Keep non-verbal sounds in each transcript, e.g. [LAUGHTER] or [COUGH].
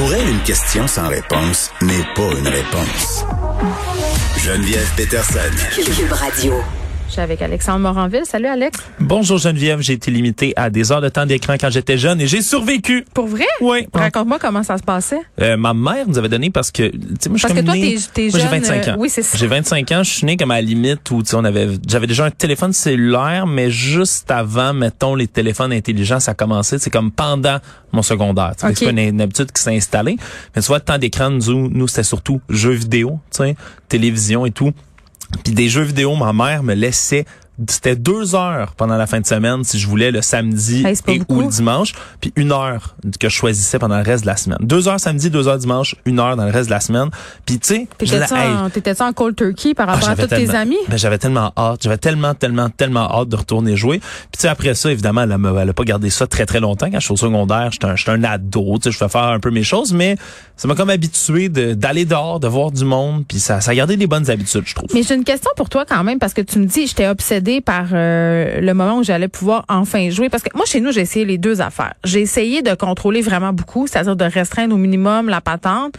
Pour elle, une question sans réponse n'est pas une réponse. Geneviève Peterson. Cube Radio. Je suis avec Alexandre Moranville. Salut Alex. Bonjour Geneviève, j'ai été limité à des heures de temps d'écran quand j'étais jeune et j'ai survécu. Pour vrai? Oui. Raconte-moi comment ça se passait. Euh, ma mère nous avait donné parce que, tu sais, moi, je Parce suis que comme toi, t'es- j'ai jeune, 25 ans. euh, oui, c'est ça. J'ai 25 ans, je suis né comme à la limite où, tu sais, on avait, j'avais déjà un téléphone cellulaire, mais juste avant, mettons, les téléphones intelligents, ça a commencé, c'est comme pendant mon secondaire. C'est pas une, une habitude qui s'est installée. Mais tu vois, le temps d'écran, nous, nous c'était surtout jeux vidéo, tu sais, télévision et tout. Puis des jeux vidéo, ma mère me laissait c'était deux heures pendant la fin de semaine si je voulais le samedi Hey, et beaucoup. ou le dimanche, puis une heure que je choisissais pendant le reste de la semaine. Deux heures samedi, deux heures dimanche, une heure dans le reste de la semaine. Puis tu sais, T'étais-tu hey, en, cold turkey par ah, rapport à tous tes amis? Ben, j'avais tellement hâte, j'avais tellement, tellement, tellement hâte de retourner jouer. Puis tu sais, après ça, évidemment, elle a, elle a pas gardé ça très, très longtemps. Quand je suis au secondaire, j'étais un, j'étais un ado, tu sais, je fais faire un peu mes choses, mais ça m'a comme habitué de- d'aller dehors, de voir du monde, puis ça, ça a gardé des bonnes habitudes, je trouve. Mais j'ai une question pour toi quand même parce que tu me dis j'étais obsédée par euh, le moment où j'allais pouvoir enfin jouer parce que moi chez nous j'ai essayé les deux affaires. J'ai essayé de contrôler vraiment beaucoup, c'est-à-dire de restreindre au minimum la patente.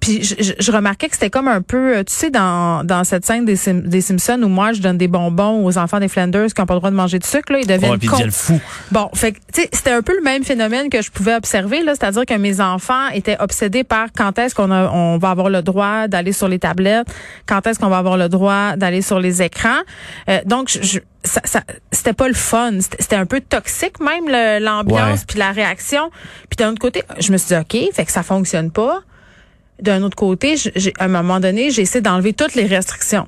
Puis je, je- je remarquais que c'était comme un peu, euh, tu sais, dans, dans cette scène des, Sim- des Simpsons où moi je donne des bonbons aux enfants des Flanders qui n'ont pas le droit de manger de sucre, là, ils deviennent Ouais, puis ils cons. deviennent fous. Bon, fait tu sais, c'était un peu le même phénomène que je pouvais observer, là, c'est-à-dire que mes enfants étaient obsédés par quand est-ce qu'on a- on va avoir le droit d'aller sur les tablettes, quand est-ce qu'on va avoir le droit d'aller sur les écrans. Euh, donc, je, je- ça, ça- c'était pas le fun, c'était un peu toxique même l'ambiance Ouais. puis la réaction. Puis d'un autre côté, je me suis dit ok, fait que ça fonctionne pas. D'un autre côté, j'ai- à un moment donné, j'ai essayé d'enlever toutes les restrictions.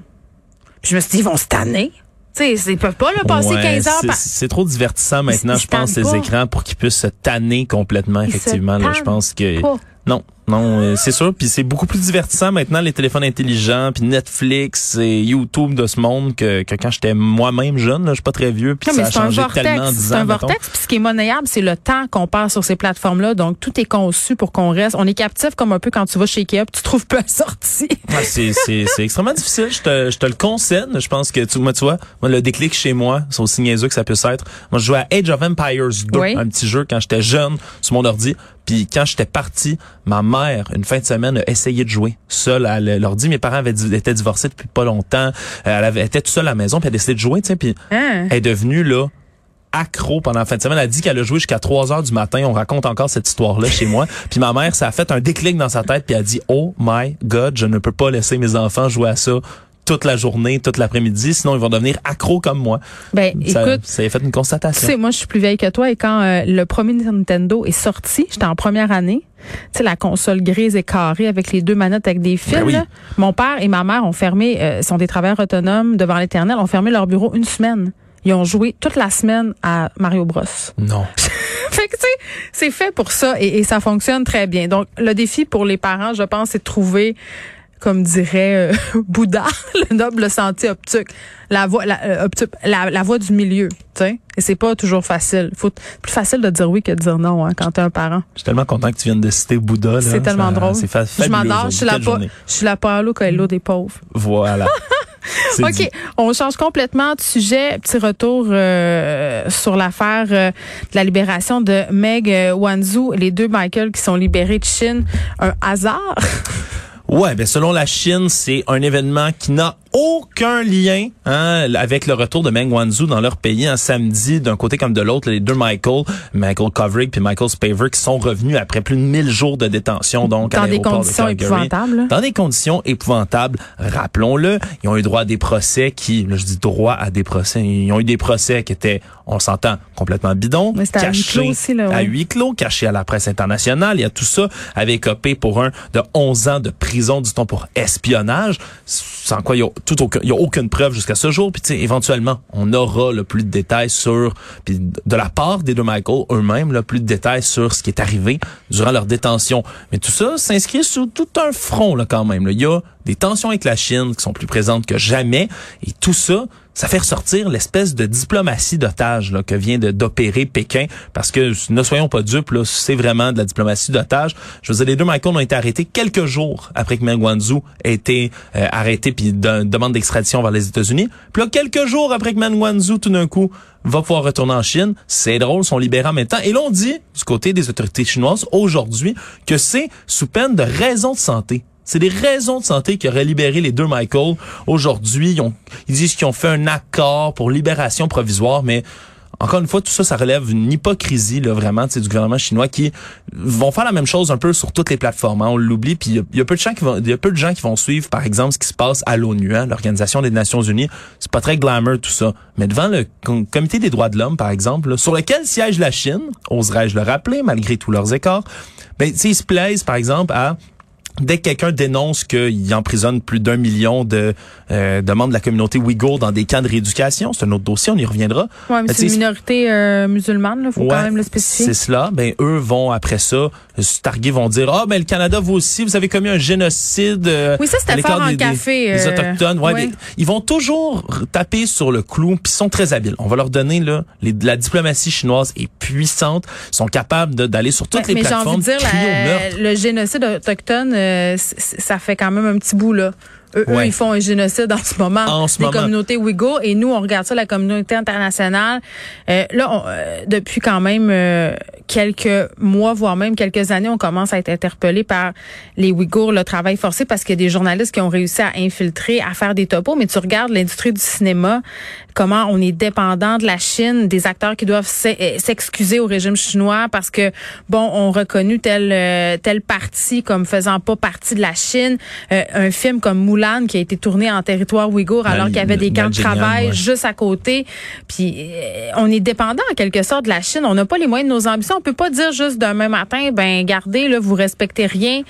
Puis je me suis dit ils vont se tanner. Tu sais, ils peuvent pas le passer Ouais, 15 heures c'est- par C'est trop divertissant maintenant, je se pense, tannent les pas. écrans pour qu'ils puissent se tanner complètement, Ils effectivement. là, je pense que pas. non, non, euh, c'est sûr. Puis c'est beaucoup plus divertissant maintenant les téléphones intelligents, puis Netflix et YouTube de ce monde que, que quand j'étais moi-même jeune. Là, je suis pas très vieux, puis Non, ça mais a c'est un changé tellement vortex. 10 C'est un mettons. vortex. Puis ce qui est monnayable, c'est le temps qu'on passe sur ces plateformes-là. Donc, tout est conçu pour qu'on reste. On est captif comme un peu quand tu vas chez Ikea, puis tu trouves pas [LAUGHS] sortie. Ouais, c'est, c'est, extrêmement difficile. Je te, je te le concède. Je pense que tu, moi, tu vois, moi, le déclic chez moi, c'est aussi niaiseux que ça peut être. Moi, je jouais à Age of Empires 2, Oui. un petit jeu quand j'étais jeune sur mon ordi. Puis quand j'étais parti, ma mère, une fin de semaine, a essayé de jouer seule à l'ordi. Mes parents avaient, étaient divorcés depuis pas longtemps. Euh, Elle avait, était toute seule à la maison, puis elle a décidé de jouer, tu sais. Puis Hein? elle est devenue, là, accro pendant la fin de semaine. Elle a dit qu'elle a joué jusqu'à 3 heures du matin. On raconte encore cette histoire-là chez moi. [LAUGHS] Puis ma mère, ça a fait un déclic dans sa tête. Puis elle a dit, oh my God, je ne peux pas laisser mes enfants jouer à ça toute la journée, toute l'après-midi, sinon ils vont devenir accros comme moi. Ben, ça, écoute, ça a fait une tu constatation. sais, moi, je suis plus vieille que toi et quand euh, le premier Nintendo est sorti, j'étais en première année. Tu sais, la console grise et carrée avec les deux manettes avec des fils. Ben oui. Mon père et ma mère ont fermé, euh, sont des travailleurs autonomes devant l'éternel, ont fermé leur bureau une semaine. Ils ont joué toute la semaine à Mario Bros. Non. [LAUGHS] Fait que, tu sais, c'est fait pour ça et, et ça fonctionne très bien. Donc, le défi pour les parents, je pense, c'est de trouver, comme dirait euh, [LAUGHS] Bouddha, le noble sentier optique, la voie, la, euh, optique- la, la voie du milieu, tu sais. Et c'est pas toujours facile. Faut plus facile de dire oui que de dire non hein, quand t'es un parent. Je suis tellement content que tu viennes de citer Bouddha. là. C'est tellement Ça- drôle. C'est fa- Je m'endors, je suis la Quelle pa- journée. je suis la Paolo Coelho des pauvres. Voilà. [LAUGHS] OK, dit. on change complètement de sujet. Petit retour euh, sur l'affaire euh, de la libération de Meg euh, Wanzhou, les deux Michael qui sont libérés de Chine. Un hasard? [LAUGHS] Ouais, ben selon la Chine, c'est un événement qui n'a aucun lien hein, avec le retour de Meng Wanzhou dans leur pays un samedi d'un côté comme de l'autre les deux Michael Michael Kovrig puis Michael Spaver qui sont revenus après plus de 1000 jours de détention donc à Dans des de conditions épouvantables. dans des conditions épouvantables rappelons-le ils ont eu droit à des procès qui là je dis droit à des procès ils ont eu des procès qui étaient on s'entend complètement bidons Mais c'était à huis clos aussi, là, à huis clos cachés à la presse internationale. Il y a tout ça avait copé pour un de 11 ans de prison dit-on pour espionnage sans quoi il y a il y a aucune preuve jusqu'à ce jour puis éventuellement on aura le plus de détails sur puis de la part des deux Michael eux-mêmes là plus de détails sur ce qui est arrivé durant leur détention. Mais tout ça s'inscrit sur tout un front là quand même il y a des tensions avec la Chine qui sont plus présentes que jamais. Et tout ça, ça fait ressortir l'espèce de diplomatie d'otage que vient d'opérer Pékin. Parce que ne soyons pas dupes, c'est vraiment de la diplomatie d'otage. Je veux dire, les deux Michael ont été arrêtés quelques jours après que Meng Wanzhou ait été euh, arrêté puis demande d'extradition vers les États-Unis. Puis là, quelques jours après que Meng Wanzhou, tout d'un coup, va pouvoir retourner en Chine. C'est drôle, sont libérés en même temps. Et l'on dit, du côté des autorités chinoises, aujourd'hui, que c'est sous peine de raisons de santé. C'est des raisons de santé qui auraient libéré les deux Michael. Aujourd'hui, ils, ils disent qu'ils ont fait un accord pour libération provisoire, mais encore une fois, tout ça, ça relève une hypocrisie là, vraiment du gouvernement chinois qui vont faire la même chose un peu sur toutes les plateformes. Hein, on l'oublie. Puis il y, a peu de gens qui vont, il y a peu de gens qui vont suivre, par exemple, ce qui se passe à l'ONU, hein, l'Organisation des Nations Unies. C'est pas très glamour tout ça. Mais devant le Comité des droits de l'homme, par exemple, sur lequel siège la Chine, oserais-je le rappeler, malgré tous leurs écarts, ben, ils se plaisent, par exemple, à dès que quelqu'un dénonce qu'il emprisonne plus d'un million de, euh, de membres de la communauté ouïghour dans des camps de rééducation, c'est un autre dossier, on y reviendra. Ouais, mais c'est une minorité euh, musulmane, il faut quand même le spécifier. C'est cela. Ben eux vont après ça targuer, vont dire ah ben le Canada vous aussi, vous avez commis un génocide. Euh, oui ça c'était fort en café. Des, autochtones. Ouais, ils vont toujours taper sur le clou, puis sont très habiles. On va leur donner là, les, la diplomatie chinoise est puissante, ils sont capables d'aller sur toutes les mais plateformes. Mais envie de dire le génocide autochtone euh, ça fait quand même un petit bout là. Eux, ils font un génocide en ce moment en ce des communautés ouïghours et nous, on regarde ça, la communauté internationale. Euh, là, euh, depuis quand même quelques mois, voire même quelques années, on commence à être interpellé par les Ouïghours, le travail forcé, parce qu'il y a des journalistes qui ont réussi à infiltrer, à faire des topos. Mais tu regardes l'industrie du cinéma, comment on est dépendant de la Chine, des acteurs qui doivent euh, s'excuser au régime chinois parce que, bon, on reconnu tel euh, tel parti comme faisant pas partie de la Chine. Euh, un film comme Mulan qui a été tourné en territoire ouïghour alors qu'il y avait des camps de travail juste à côté. Puis on est dépendant en quelque sorte de la Chine. On n'a pas les moyens de nos ambitions on peut pas dire juste demain matin, ben gardez, là, vous respectez rien.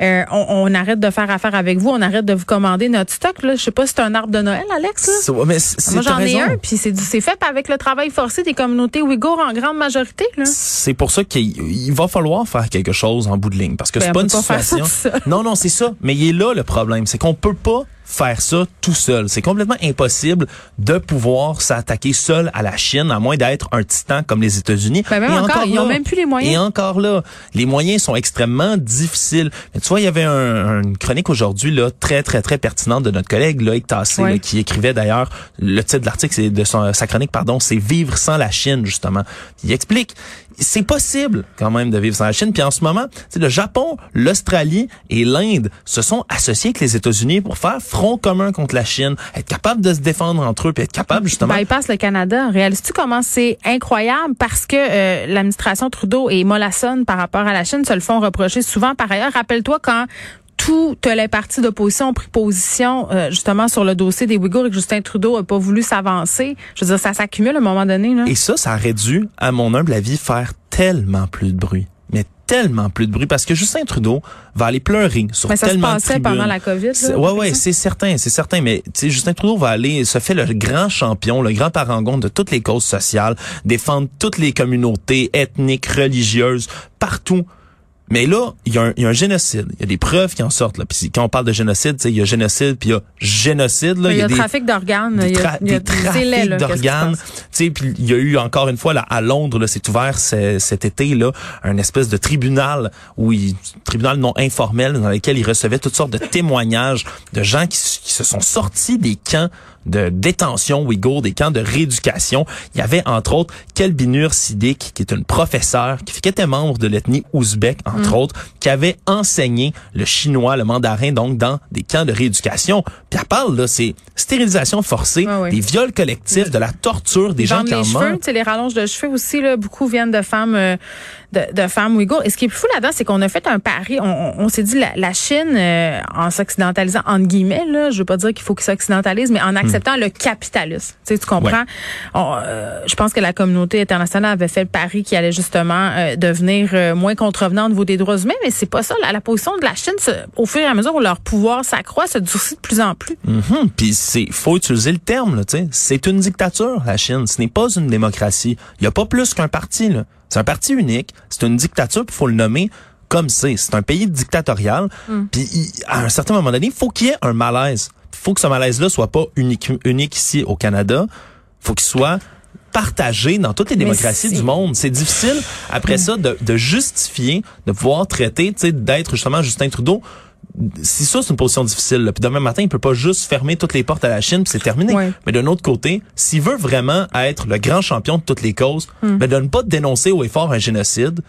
Euh, on, arrête de faire affaire avec vous, on arrête de vous commander notre stock. Là. Je sais pas si c'est un arbre de Noël, Alex. Moi, j'en ai un, puis c'est, c'est fait avec le travail forcé des communautés ouïghours en grande majorité. C'est pour ça qu'il va falloir faire quelque chose en bout de ligne, parce que ben, c'est pas une situation. [LAUGHS] non, non, c'est ça. Mais il est là le problème, c'est qu'on peut pas faire ça tout seul. C'est complètement impossible de pouvoir s'attaquer seul à la Chine, à moins d'être un titan comme les États-Unis. Ben même encore, ils n'ont même plus les moyens. Et encore là, les moyens sont extrêmement difficiles. Mais tu vois, il y avait un, une chronique aujourd'hui là très très très pertinente de notre collègue Loïc Tassé qui écrivait d'ailleurs le titre de l'article de son, sa chronique pardon, c'est vivre sans la Chine justement. Il explique c'est possible quand même de vivre sans la Chine. Puis en ce moment, c'est le Japon, l'Australie et l'Inde se sont associés avec les États-Unis pour faire front commun contre la Chine, être capable de se défendre entre eux, puis être capable justement. Bypass le Canada. Réalises-tu comment c'est incroyable? Parce que euh, l'administration Trudeau et mollassonne par rapport à la Chine se le font reprocher souvent. Par ailleurs, rappelle-toi quand toutes les partis d'opposition ont pris position euh, justement sur le dossier des Ouïghours et que Justin Trudeau a pas voulu s'avancer. Je veux dire, ça s'accumule à un moment donné. Là. Et ça, ça aurait dû, à mon humble avis, faire tellement plus de bruit. Tellement plus de bruit parce que Justin Trudeau va aller pleurer sur mais ça tellement se passait pendant la COVID. Là, ouais, ouais, c'est certain, c'est certain. Mais Justin Trudeau va aller, se fait le grand champion, le grand parangon de toutes les causes sociales, défendre toutes les communautés ethniques, religieuses, partout mais là, il y, a un, il y, a un génocide. Il y a des preuves qui en sortent. Là. Puis quand on parle de génocide, il y a génocide, puis il y a génocide. Là. Il y a, des, trafic d'organes. Il y a, des trafics d'organes. Puis il y a eu encore une fois là, à Londres, c'est ouvert cet été là, un espèce de tribunal où il, tribunal non informel dans lequel il recevait toutes sortes de témoignages de gens qui, qui se sont sortis des camps de détention ouïghour, des camps de rééducation. Il y avait entre autres Kelbinur Sidik, qui est une professeure, qui, était membre de l'ethnie ouzbek, entre mm. autres, qui avait enseigné le chinois, le mandarin, donc dans des camps de rééducation. Puis elle parle, là, c'est stérilisation forcée, des viols collectifs, de la torture, des gens qui en cheveux, Les rallonges de cheveux aussi, là, beaucoup viennent de femmes euh, de, de, femmes ouïghours. Et ce qui est plus fou là-dedans, c'est qu'on a fait un pari. On, on, s'est dit la, la Chine, euh, en s'occidentalisant, entre guillemets, là, je veux pas dire qu'il faut qu'ils s'occidentalisent, mais en acceptant acceptant le capitalisme. Tu, sais, tu comprends? Euh, je pense que la communauté internationale avait fait le pari qui allait justement euh, devenir euh, moins contrevenant au niveau des droits humains, mais c'est pas ça. La, la position de la Chine, au fur et à mesure où leur pouvoir s'accroît, se durcit de plus en plus. Mm-hmm. Puis c'est faut utiliser le terme. Là, c'est une dictature, la Chine. Ce n'est pas une démocratie. Il y a pas plus qu'un parti. C'est un parti unique. C'est une dictature, il faut le nommer comme c'est. C'est un pays dictatorial. Mm. Puis il- à un certain moment donné, il faut qu'il y ait un malaise. faut que ce malaise-là soit pas unique, unique ici au Canada. faut qu'il soit partagé dans toutes les démocraties du monde. C'est difficile, après ça, de, de justifier, de pouvoir traiter, tu sais, d'être justement Justin Trudeau. Si ça, c'est une position difficile. là. Puis demain matin, il peut pas juste fermer toutes les portes à la Chine, puis c'est terminé. Ouais. Mais d'un autre côté, s'il veut vraiment être le grand champion de toutes les causes, ben de ne pas dénoncer haut et fort un génocide,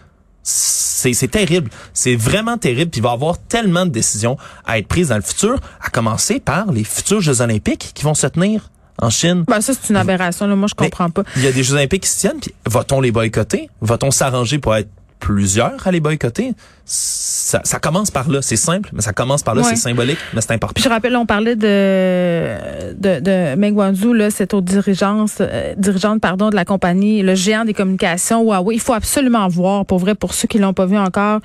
c'est c'est terrible. C'est vraiment terrible. Puis il va y avoir tellement de décisions à être prises dans le futur, à commencer par les futurs Jeux olympiques qui vont se tenir en Chine. Ben, ça, c'est une aberration. Là. Moi, je Mais comprends pas. Il y a des Jeux olympiques qui se tiennent, puis va-t-on les boycotter? Va-t-on s'arranger pour être plusieurs à les boycotter? Ça, ça commence par là. C'est simple, mais ça commence par là. Ouais. C'est symbolique, mais c'est important. Puis je rappelle, on parlait de de, de Meng Wanzhou, là, cette autre dirigeante, euh, dirigeante pardon, de la compagnie, le géant des communications Huawei. Il faut absolument voir, pour vrai, pour ceux qui l'ont pas vu encore,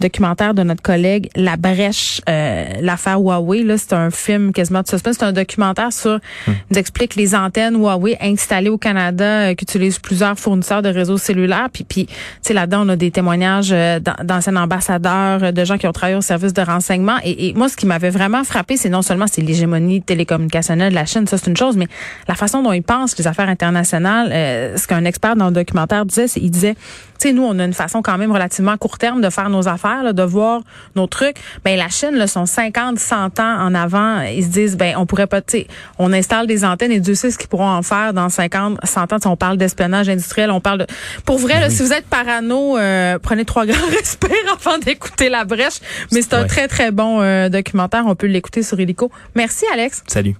documentaire de notre collègue La Brèche, euh, l'affaire Huawei. Là, c'est un film quasiment de suspense. C'est un documentaire sur, nous explique les antennes Huawei installées au Canada euh, qui utilisent plusieurs fournisseurs de réseaux cellulaires. Puis, puis, tu sais, là-dedans, on a des témoignages euh, d'an- d'anciens ambassadeurs, euh, de gens qui ont travaillé au service de renseignement. Et, et moi, ce qui m'avait vraiment frappé, c'est non seulement c'est l'hégémonie télécommunicationnelle de la Chine, ça c'est une chose, mais la façon dont ils pensent les affaires internationales. euh, ce qu'un expert dans le documentaire disait, c'est il disait, tu sais, nous, on a une façon quand même relativement à court terme de faire nos affaires, là, de voir nos trucs. Ben la Chine, là, sont 50, 100 ans en avant. Ils se disent, ben on pourrait pas, tu sais, on installe des antennes et Dieu sait ce qu'ils pourront en faire dans 50, 100 ans. Sais, on parle d'espionnage industriel, on parle de... Pour vrai, là, si vous êtes parano, euh, prenez trois [LAUGHS] grands respires avant d'écouter la brèche. Mais c'est un Ouais. très, très bon euh, documentaire. On peut l'écouter sur Illico. Merci, Alex. Salut.